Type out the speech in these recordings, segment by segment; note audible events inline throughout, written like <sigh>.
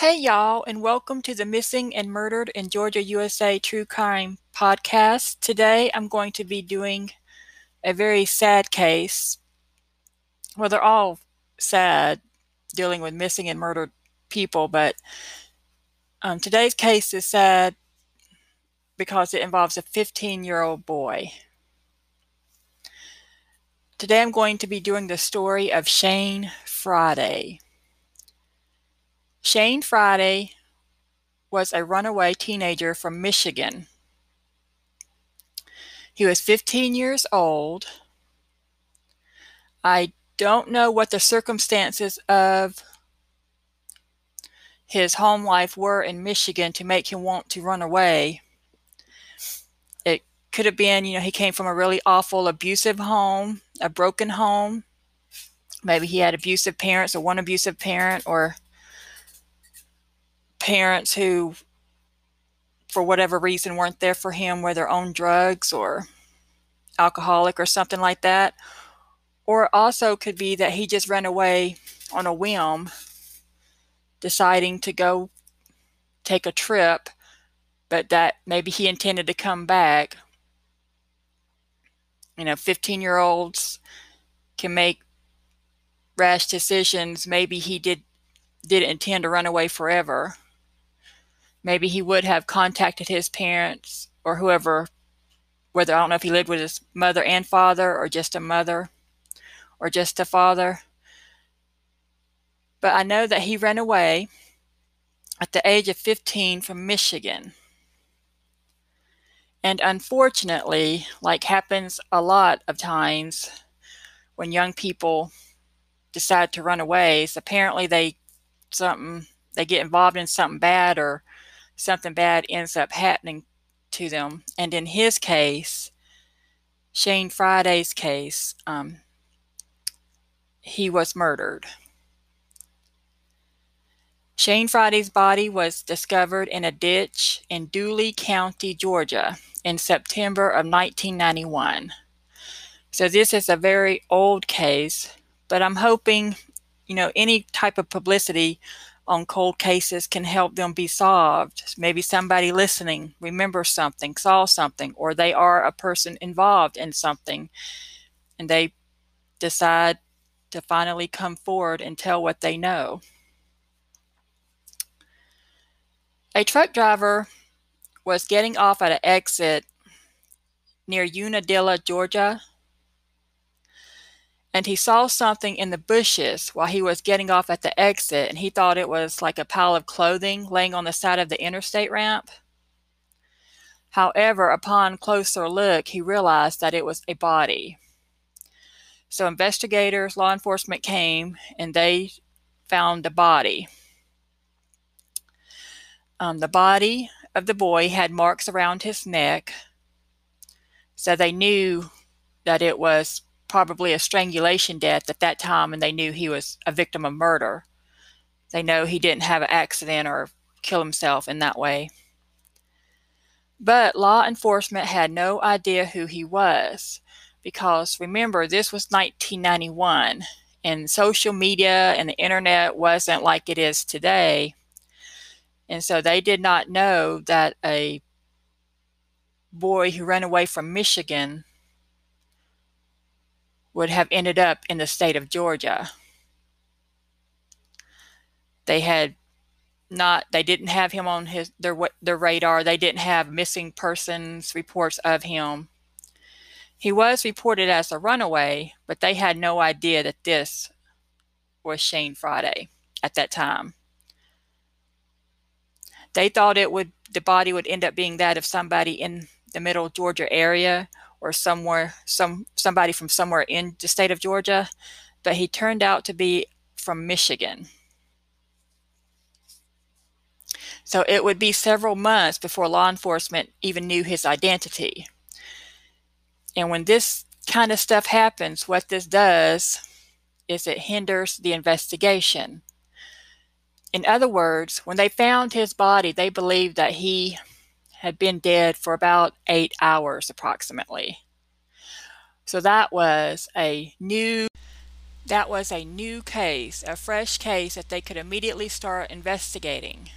Hey, y'all, and welcome to the Missing and Murdered in Georgia, USA True Crime podcast. Today I'm going to be doing a very sad case. Well, they're all sad dealing with missing and murdered people, but um, today's case is sad because it involves a 15 year old boy. Today I'm going to be doing the story of Shane Friday. Shane Friday was a runaway teenager from Michigan. He was 15 years old. I don't know what the circumstances of his home life were in Michigan to make him want to run away. It could have been, you know, he came from a really awful, abusive home, a broken home. Maybe he had abusive parents or one abusive parent, or parents who, for whatever reason, weren't there for him, whether on drugs or alcoholic or something like that. Or also could be that he just ran away on a whim deciding to go take a trip, but that maybe he intended to come back. You know, 15 year olds can make rash decisions. Maybe he did didn't intend to run away forever. Maybe he would have contacted his parents or whoever, whether I don't know if he lived with his mother and father or just a mother or just a father. But I know that he ran away at the age of 15 from Michigan. And unfortunately, like happens a lot of times when young people decide to run away, apparently they something they get involved in something bad or something bad ends up happening to them. And in his case, Shane Friday's case, um, he was murdered. Shane Friday's body was discovered in a ditch in Dooly County, Georgia, in September of 1991. So this is a very old case, but I'm hoping, you know, any type of publicity on cold cases can help them be solved. Maybe somebody listening remembers something, saw something, or they are a person involved in something and they decide to finally come forward and tell what they know. A truck driver was getting off at an exit near Unadilla, Georgia, and he saw something in the bushes while he was getting off at the exit, and he thought it was like a pile of clothing laying on the side of the interstate ramp. However, upon closer look, he realized that it was a body. So, investigators, law enforcement came and they found the body. Um, the body of the boy had marks around his neck, so they knew that it was probably a strangulation death at that time, and they knew he was a victim of murder. They know he didn't have an accident or kill himself in that way. But law enforcement had no idea who he was because remember, this was 1991 and social media and the internet wasn't like it is today. And so they did not know that a boy who ran away from Michigan would have ended up in the state of Georgia. They had not they didn't have him on his their their radar. They didn't have missing persons reports of him. He was reported as a runaway, but they had no idea that this was Shane Friday at that time. They thought it would the body would end up being that of somebody in the middle Georgia area or somewhere some somebody from somewhere in the state of Georgia, but he turned out to be from Michigan. So it would be several months before law enforcement even knew his identity. And when this kind of stuff happens, what this does is it hinders the investigation. In other words, when they found his body, they believed that he had been dead for about eight hours approximately. So that was a new that was a new case, a fresh case that they could immediately start investigating.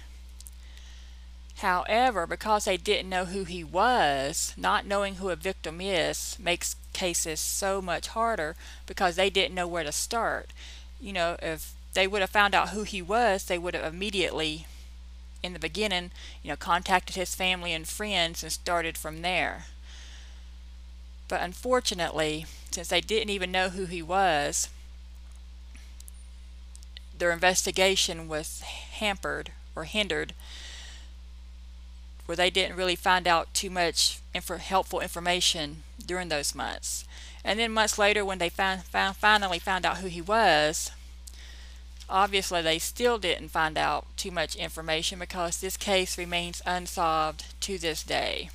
However, because they didn't know who he was, not knowing who a victim is makes cases so much harder because they didn't know where to start. You know, if they would have found out who he was, they would have immediately, in the beginning, you know, contacted his family and friends and started from there. But unfortunately, since they didn't even know who he was, their investigation was hampered or hindered where they didn't really find out too much inf- helpful information during those months. And then months later, when they find, found, finally found out who he was, obviously they still didn't find out too much information because this case remains unsolved to this day.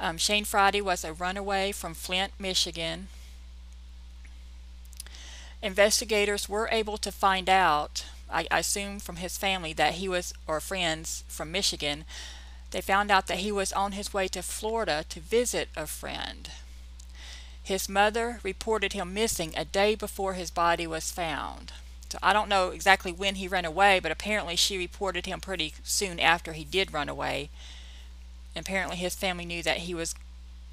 Um, Shane Friday was a runaway from Flint, Michigan. Investigators were able to find out I, I assume from his family that he was, or friends from Michigan, they found out that he was on his way to Florida to visit a friend. His mother reported him missing a day before his body was found. So I don't know exactly when he ran away, but apparently she reported him pretty soon after he did run away. And apparently his family knew that he was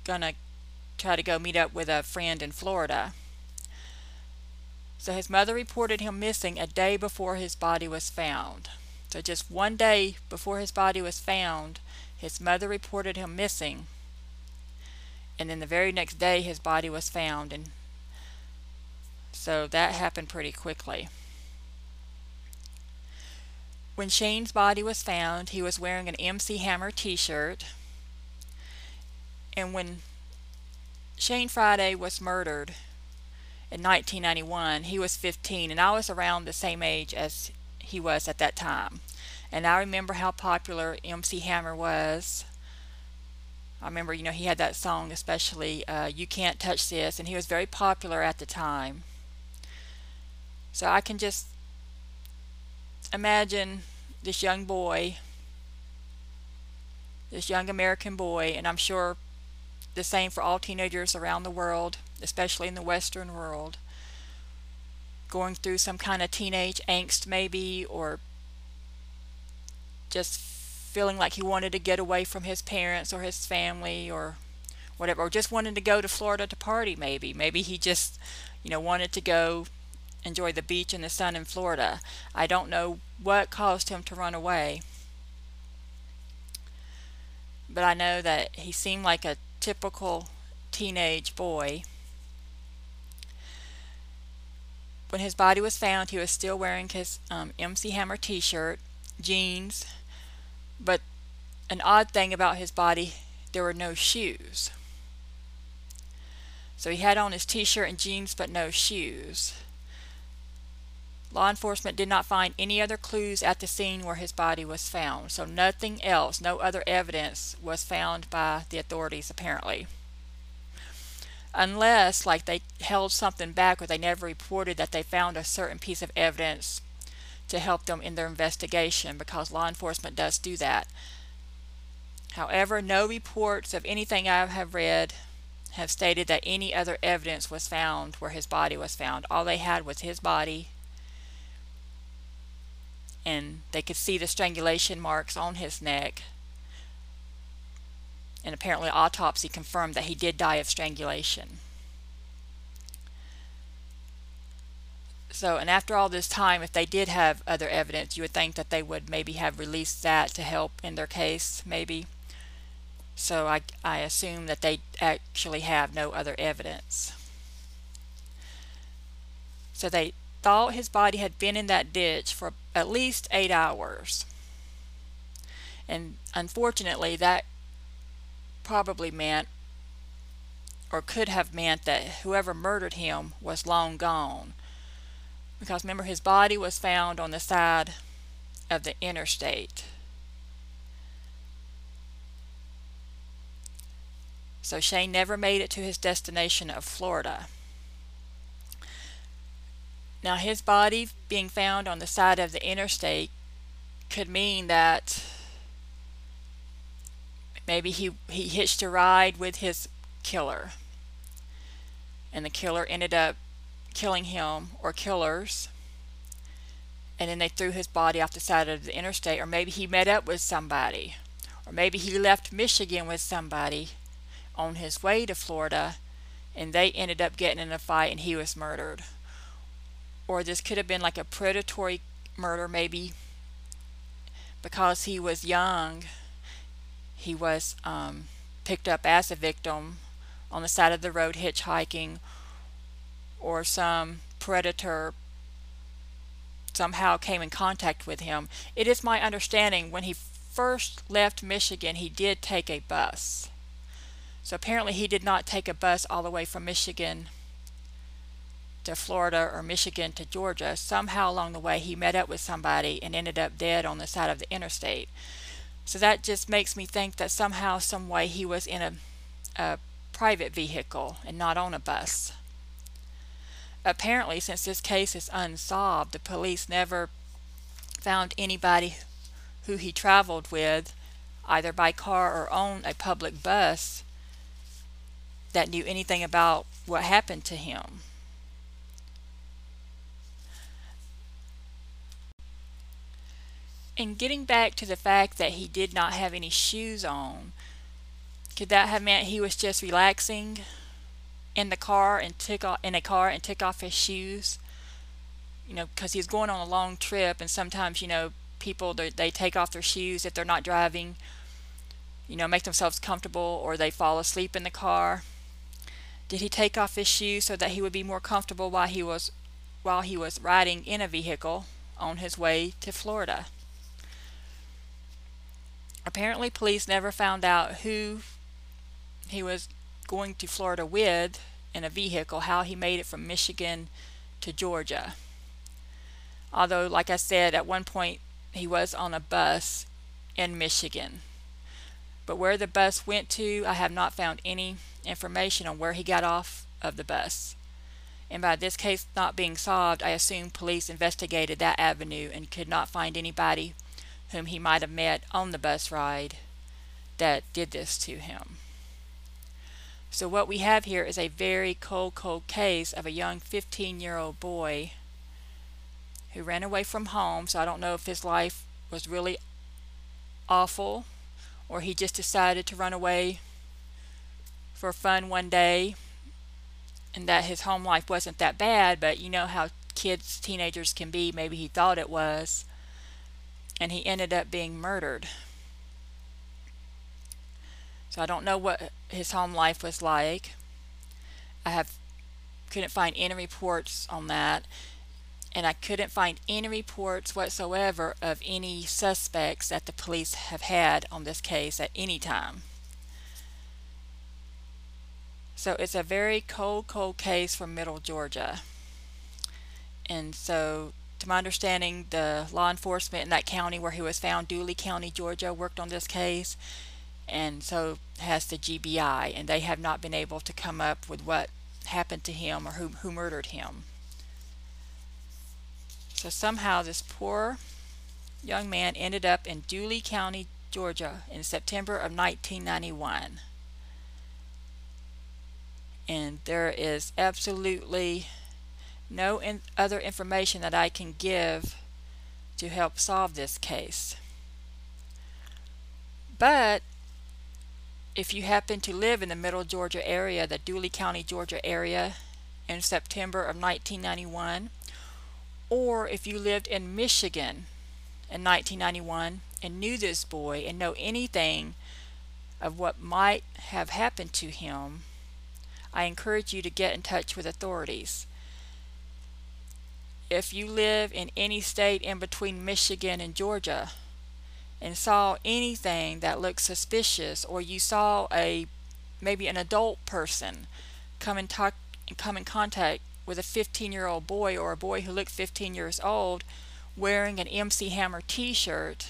going to try to go meet up with a friend in Florida. So his mother reported him missing a day before his body was found. So just one day before his body was found, his mother reported him missing. And then the very next day his body was found and so that happened pretty quickly. When Shane's body was found, he was wearing an MC Hammer t-shirt. And when Shane Friday was murdered, in 1991, he was 15, and I was around the same age as he was at that time. And I remember how popular MC Hammer was. I remember, you know, he had that song, especially uh, You Can't Touch This, and he was very popular at the time. So I can just imagine this young boy, this young American boy, and I'm sure the same for all teenagers around the world especially in the Western world, going through some kind of teenage angst maybe, or just feeling like he wanted to get away from his parents or his family or whatever, or just wanted to go to Florida to party maybe. Maybe he just, you know, wanted to go enjoy the beach and the sun in Florida. I don't know what caused him to run away. But I know that he seemed like a typical teenage boy When his body was found, he was still wearing his um, MC Hammer t-shirt, jeans, but an odd thing about his body, there were no shoes. So he had on his t-shirt and jeans but no shoes. Law enforcement did not find any other clues at the scene where his body was found, so nothing else, no other evidence was found by the authorities apparently unless like they held something back or they never reported that they found a certain piece of evidence to help them in their investigation because law enforcement does do that. However, no reports of anything I have read have stated that any other evidence was found where his body was found. All they had was his body and they could see the strangulation marks on his neck and apparently autopsy confirmed that he did die of strangulation. So, and after all this time, if they did have other evidence, you would think that they would maybe have released that to help in their case, maybe. So I, I assume that they actually have no other evidence. So they thought his body had been in that ditch for at least eight hours. And unfortunately, that probably meant or could have meant that whoever murdered him was long gone. Because remember, his body was found on the side of the interstate. So Shane never made it to his destination of Florida. Now, his body being found on the side of the interstate could mean that Maybe he, he hitched a ride with his killer. And the killer ended up killing him or killers. And then they threw his body off the side of the interstate or maybe he met up with somebody or maybe he left Michigan with somebody on his way to Florida and they ended up getting in a fight and he was murdered. Or this could have been like a predatory murder maybe. Because he was young he was um, picked up as a victim on the side of the road hitchhiking or some predator somehow came in contact with him. It is my understanding when he first left Michigan, he did take a bus. So apparently, he did not take a bus all the way from Michigan to Florida or Michigan to Georgia. Somehow along the way, he met up with somebody and ended up dead on the side of the interstate. So that just makes me think that somehow, some way, he was in a, a private vehicle and not on a bus. Apparently, since this case is unsolved, the police never found anybody who he traveled with, either by car or on a public bus, that knew anything about what happened to him. And getting back to the fact that he did not have any shoes on, could that have meant he was just relaxing in the car and took off in a car and took off his shoes? You know, because he's going on a long trip, and sometimes you know people they take off their shoes if they're not driving. You know, make themselves comfortable, or they fall asleep in the car. Did he take off his shoes so that he would be more comfortable while he was while he was riding in a vehicle on his way to Florida? Apparently, police never found out who he was going to Florida with in a vehicle, how he made it from Michigan to Georgia. Although, like I said, at one point he was on a bus in Michigan. But where the bus went to, I have not found any information on where he got off of the bus. And by this case not being solved, I assume police investigated that avenue and could not find anybody whom he might have met on the bus ride that did this to him. So what we have here is a very cold, cold case of a young 15-year-old boy who ran away from home. So I don't know if his life was really awful or he just decided to run away for fun one day and that his home life wasn't that bad, but you know how kids, teenagers can be. Maybe he thought it was. And he ended up being murdered. So I don't know what his home life was like. I have couldn't find any reports on that and I couldn't find any reports whatsoever of any suspects that the police have had on this case at any time. So it's a very cold, cold case from Middle Georgia. And so, to my understanding, the law enforcement in that county where he was found, Dooly County, Georgia, worked on this case and so has the GBI, and they have not been able to come up with what happened to him or who, who murdered him. So somehow this poor young man ended up in Dooly County, Georgia in September of 1991. And there is absolutely no in other information that I can give to help solve this case. But if you happen to live in the middle Georgia area, the Dooly County, Georgia area in September of 1991, or if you lived in Michigan in 1991 and knew this boy and know anything of what might have happened to him, I encourage you to get in touch with authorities. If you live in any state in between Michigan and Georgia, and saw anything that looked suspicious or you saw a maybe an adult person come in talk come in contact with a 15 year old boy or a boy who looked 15 years old wearing an MC Hammer t-shirt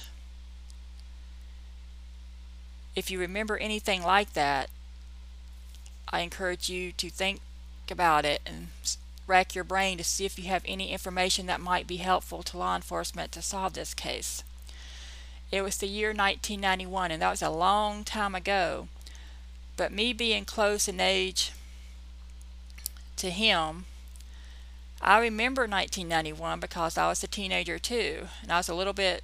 if you remember anything like that I encourage you to think about it and rack your brain to see if you have any information that might be helpful to law enforcement to solve this case. It was the year 1991, and that was a long time ago. But me being close in age to him, I remember 1991 because I was a teenager too, and I was a little bit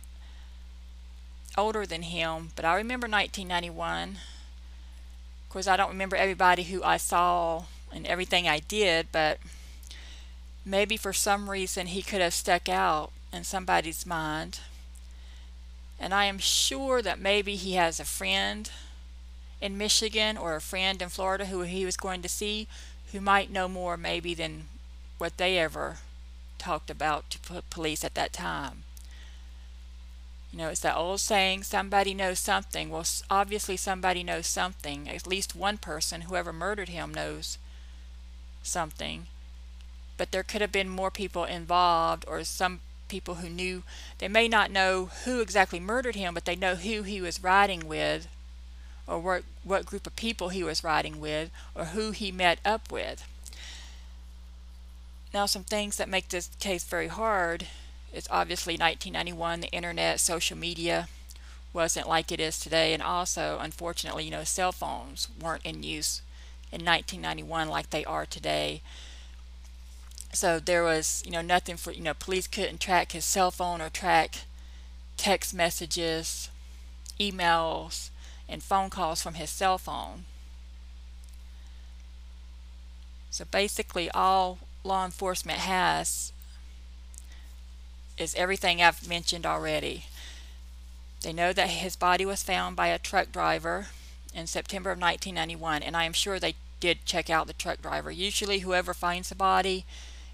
older than him, but I remember 1991. Of course, I don't remember everybody who I saw and everything I did, but maybe for some reason he could have stuck out in somebody's mind. And I am sure that maybe he has a friend in Michigan or a friend in Florida who he was going to see who might know more maybe than what they ever talked about to police at that time. You know, it's that old saying, somebody knows something. Well, obviously somebody knows something. At least one person, whoever murdered him, knows something. But there could have been more people involved or some people who knew. They may not know who exactly murdered him, but they know who he was riding with or what, what group of people he was riding with or who he met up with. Now, some things that make this case very hard is obviously 1991, the internet, social media wasn't like it is today, and also, unfortunately, you know, cell phones weren't in use in 1991 like they are today. So there was, you know, nothing for, you know, police couldn't track his cell phone or track text messages, emails, and phone calls from his cell phone. So basically all law enforcement has is everything I've mentioned already. They know that his body was found by a truck driver in September of 1991, and I am sure they did check out the truck driver. Usually, whoever finds the body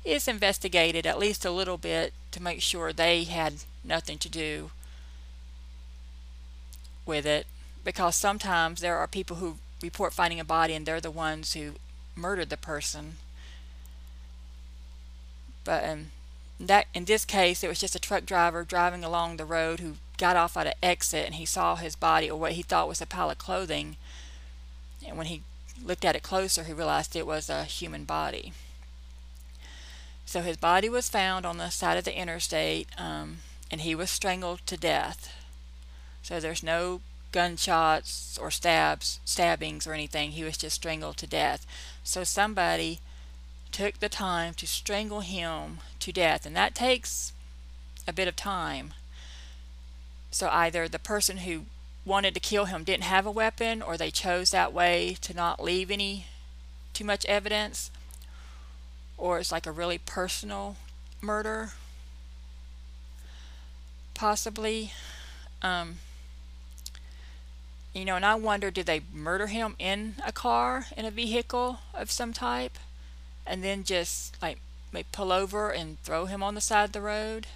is investigated at least a little bit to make sure they had nothing to do with it, because sometimes there are people who report finding a body and they're the ones who murdered the person. But um, that in this case, it was just a truck driver driving along the road who got off at an exit and he saw his body or what he thought was a pile of clothing. And when he looked at it closer, he realized it was a human body. So his body was found on the side of the interstate, um, and he was strangled to death. So there's no gunshots or stabs, stabbings or anything. He was just strangled to death. So somebody took the time to strangle him to death, and that takes a bit of time. So either the person who wanted to kill him didn't have a weapon, or they chose that way to not leave any too much evidence, or it's like a really personal murder, possibly. Um, you know, and I wonder, did they murder him in a car, in a vehicle of some type? and then just like may pull over and throw him on the side of the road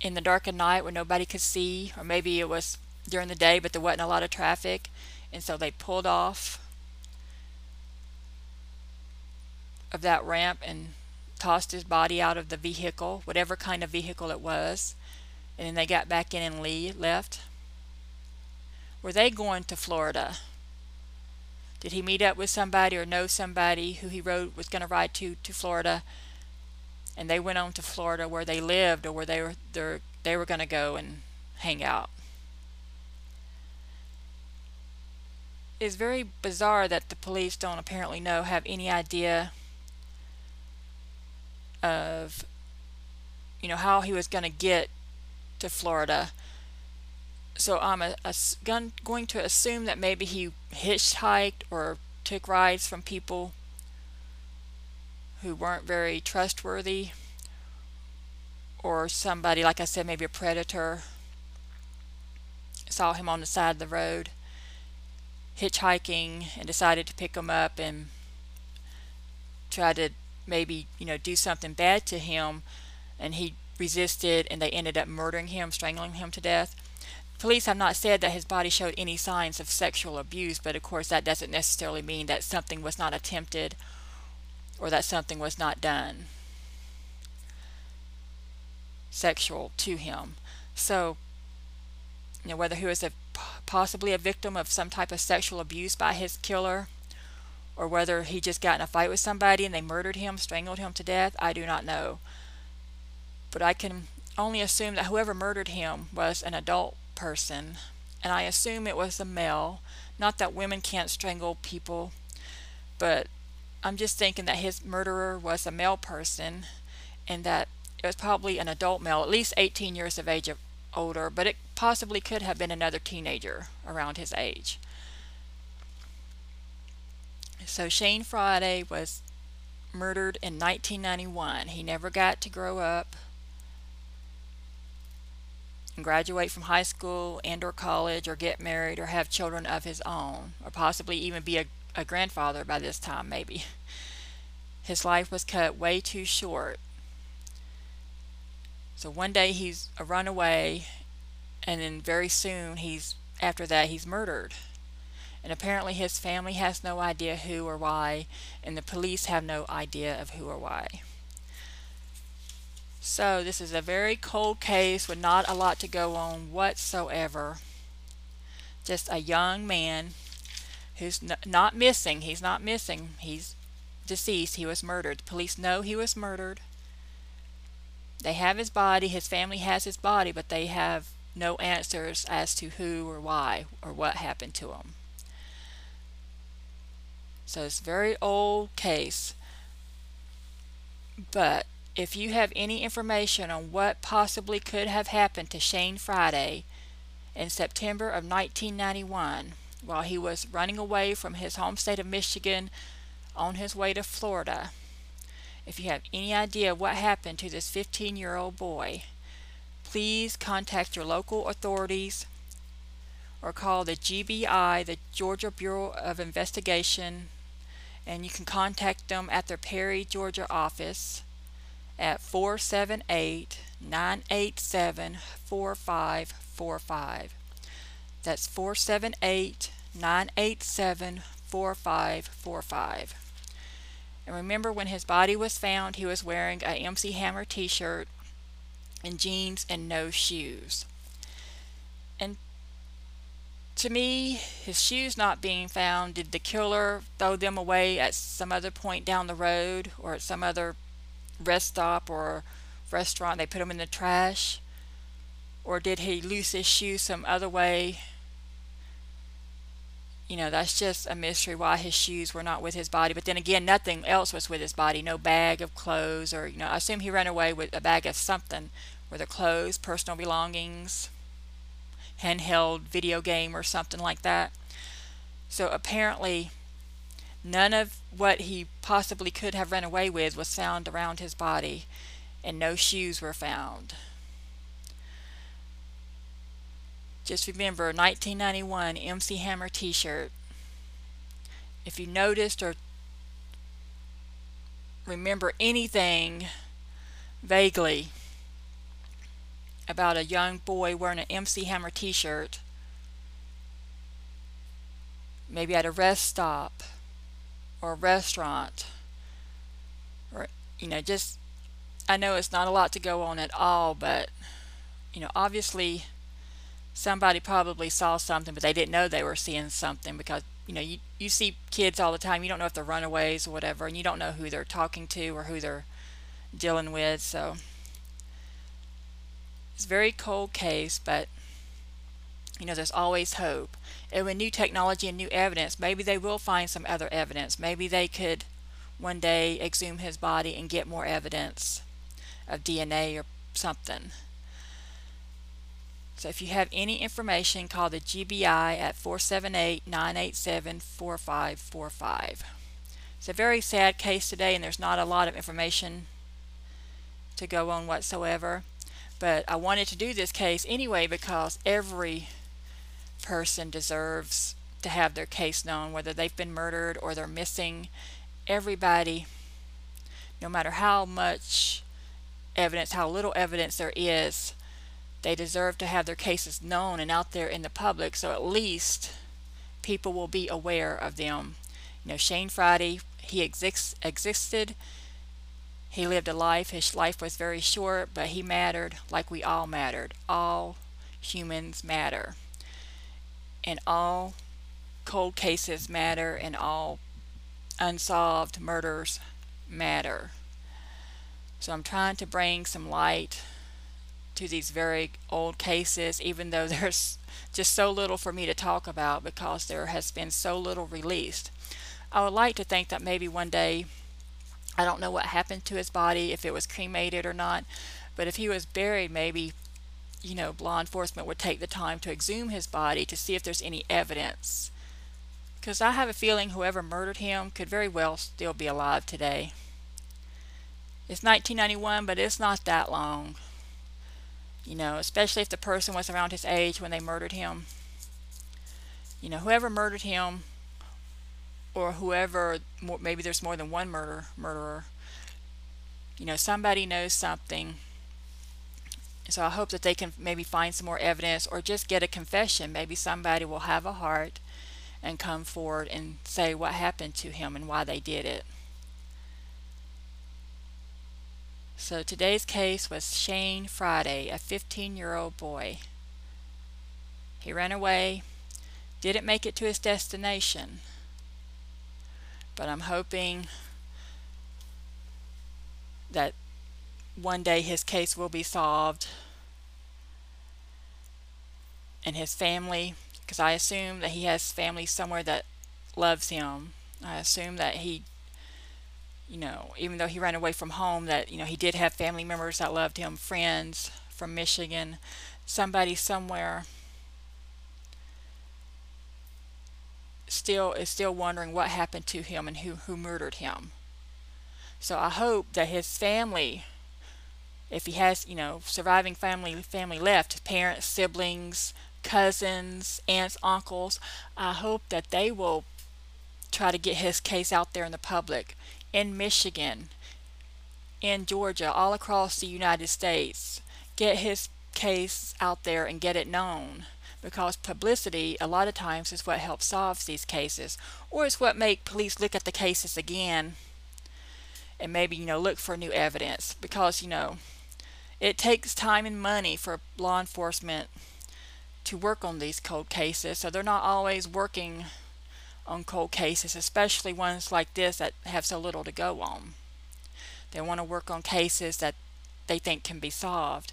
in the dark of night when nobody could see or maybe it was during the day but there wasn't a lot of traffic and so they pulled off of that ramp and tossed his body out of the vehicle whatever kind of vehicle it was and then they got back in and Lee left were they going to Florida did he meet up with somebody or know somebody who he rode was going to ride to to Florida? And they went on to Florida where they lived or where they were they were going to go and hang out. It's very bizarre that the police don't apparently know have any idea of you know how he was going to get to Florida. So I'm a, a, going to assume that maybe he hitchhiked or took rides from people who weren't very trustworthy or somebody like I said maybe a predator. Saw him on the side of the road hitchhiking and decided to pick him up and try to maybe you know do something bad to him and he resisted and they ended up murdering him strangling him to death Police have not said that his body showed any signs of sexual abuse, but of course that doesn't necessarily mean that something was not attempted or that something was not done sexual to him. So, you know, whether he was a, possibly a victim of some type of sexual abuse by his killer or whether he just got in a fight with somebody and they murdered him, strangled him to death, I do not know. But I can only assume that whoever murdered him was an adult person, and I assume it was a male. Not that women can't strangle people, but I'm just thinking that his murderer was a male person and that it was probably an adult male, at least 18 years of age or older, but it possibly could have been another teenager around his age. So Shane Friday was murdered in 1991. He never got to grow up and graduate from high school and or college or get married or have children of his own or possibly even be a, a grandfather by this time maybe. <laughs> His life was cut way too short. So one day he's a runaway and then very soon he's after that he's murdered and apparently his family has no idea who or why, and the police have no idea of who or why. So this is a very cold case with not a lot to go on whatsoever. Just a young man who's not missing. He's not missing. He's deceased. He was murdered. The police know he was murdered. They have his body. His family has his body, but they have no answers as to who or why or what happened to him. So it's very old case. But if you have any information on what possibly could have happened to Shane Friday in September of 1991 while he was running away from his home state of Michigan on his way to Florida, if you have any idea what happened to this 15 year old boy, please contact your local authorities or call the GBI, the Georgia Bureau of Investigation and you can contact them at their Perry, Georgia office at 478 987 4545. That's 478 987 4545. And remember, when his body was found, he was wearing a MC Hammer t shirt and jeans and no shoes. And to me, his shoes not being found, did the killer throw them away at some other point down the road or at some other rest stop or restaurant? They put them in the trash? Or did he lose his shoes some other way? You know, that's just a mystery why his shoes were not with his body. But then again, nothing else was with his body. No bag of clothes or, you know, I assume he ran away with a bag of something. Were there clothes, personal belongings? Handheld video game or something like that. So apparently, none of what he possibly could have run away with was found around his body, and no shoes were found. Just remember 1991 MC Hammer t shirt. If you noticed or remember anything vaguely about a young boy wearing an MC Hammer t-shirt. Maybe at a rest stop or a restaurant or you know just I know it's not a lot to go on at all but you know obviously somebody probably saw something but they didn't know they were seeing something because you know you, you see kids all the time. You don't know if they're runaways or whatever and you don't know who they're talking to or who they're dealing with so it's a very cold case, but you know, there's always hope. And with new technology and new evidence, maybe they will find some other evidence. Maybe they could one day exhume his body and get more evidence of DNA or something. So if you have any information, call the GBI at 478-987-4545. It's a very sad case today and there's not a lot of information to go on whatsoever. But I wanted to do this case anyway because every person deserves to have their case known, whether they've been murdered or they're missing. Everybody, no matter how much evidence, how little evidence there is, they deserve to have their cases known and out there in the public so at least people will be aware of them. You know, Shane Friday, he exists, existed he lived a life, his life was very short, but he mattered like we all mattered. All humans matter. And all cold cases matter, and all unsolved murders matter. So I'm trying to bring some light to these very old cases, even though <laughs> there's just so little for me to talk about because there has been so little released. I would like to think that maybe one day, I don't know what happened to his body, if it was cremated or not, but if he was buried, maybe, you know, law enforcement would take the time to exhume his body to see if there's any evidence. Because I have a feeling whoever murdered him could very well still be alive today. It's 1991, but it's not that long. You know, especially if the person was around his age when they murdered him. You know, whoever murdered him, or whoever, maybe there's more than one murder murderer. You know, somebody knows something. So I hope that they can maybe find some more evidence or just get a confession. Maybe somebody will have a heart and come forward and say what happened to him and why they did it. So today's case was Shane Friday, a 15 year old boy. He ran away, didn't make it to his destination, but I'm hoping that one day his case will be solved and his family, because I assume that he has family somewhere that loves him. I assume that he you know, even though he ran away from home, that, you know, he did have family members that loved him, friends from Michigan, somebody somewhere still is still wondering what happened to him and who, who murdered him. So I hope that his family, if he has, you know, surviving family family left, parents, siblings, cousins, aunts, uncles, I hope that they will try to get his case out there in the public in Michigan, in Georgia, all across the United States. Get his case out there and get it known because publicity a lot of times is what helps solve these cases or it's what make police look at the cases again and maybe you know look for new evidence because you know it takes time and money for law enforcement to work on these cold cases so they're not always working on cold cases, especially ones like this that have so little to go on. They want to work on cases that they think can be solved.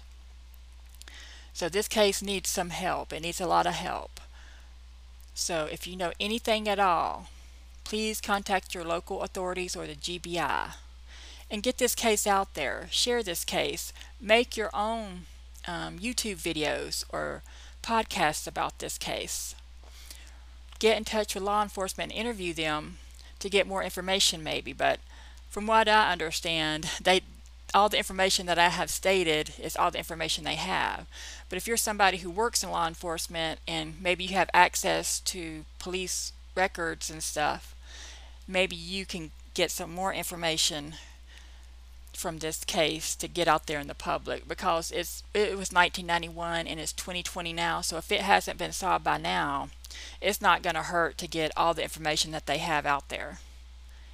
So this case needs some help. It needs a lot of help. So if you know anything at all, please contact your local authorities or the GBI and get this case out there. Share this case. Make your own um, YouTube videos or podcasts about this case get in touch with law enforcement and interview them to get more information maybe but from what I understand they all the information that I have stated is all the information they have but if you're somebody who works in law enforcement and maybe you have access to police records and stuff maybe you can get some more information from this case to get out there in the public because it's it was 1991 and it's 2020 now so if it hasn't been solved by now it's not going to hurt to get all the information that they have out there,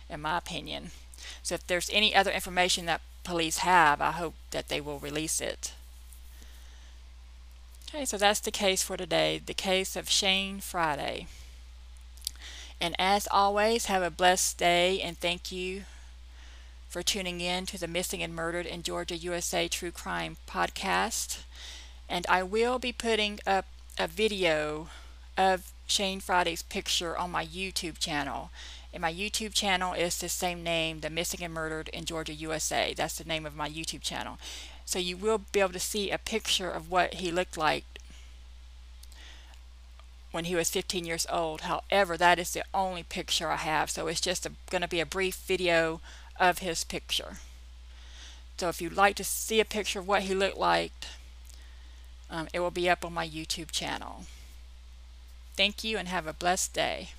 in my opinion. So if there's any other information that police have, I hope that they will release it. Okay, so that's the case for today, the case of Shane Friday. And as always, have a blessed day and thank you for tuning in to the Missing and Murdered in Georgia, USA True Crime podcast. And I will be putting up a video of Shane Friday's picture on my YouTube channel. And my YouTube channel is the same name, The Missing and Murdered in Georgia, USA. That's the name of my YouTube channel. So you will be able to see a picture of what he looked like when he was 15 years old. However, that is the only picture I have. So it's just going to be a brief video of his picture. So if you'd like to see a picture of what he looked like, um, it will be up on my YouTube channel. Thank you and have a blessed day.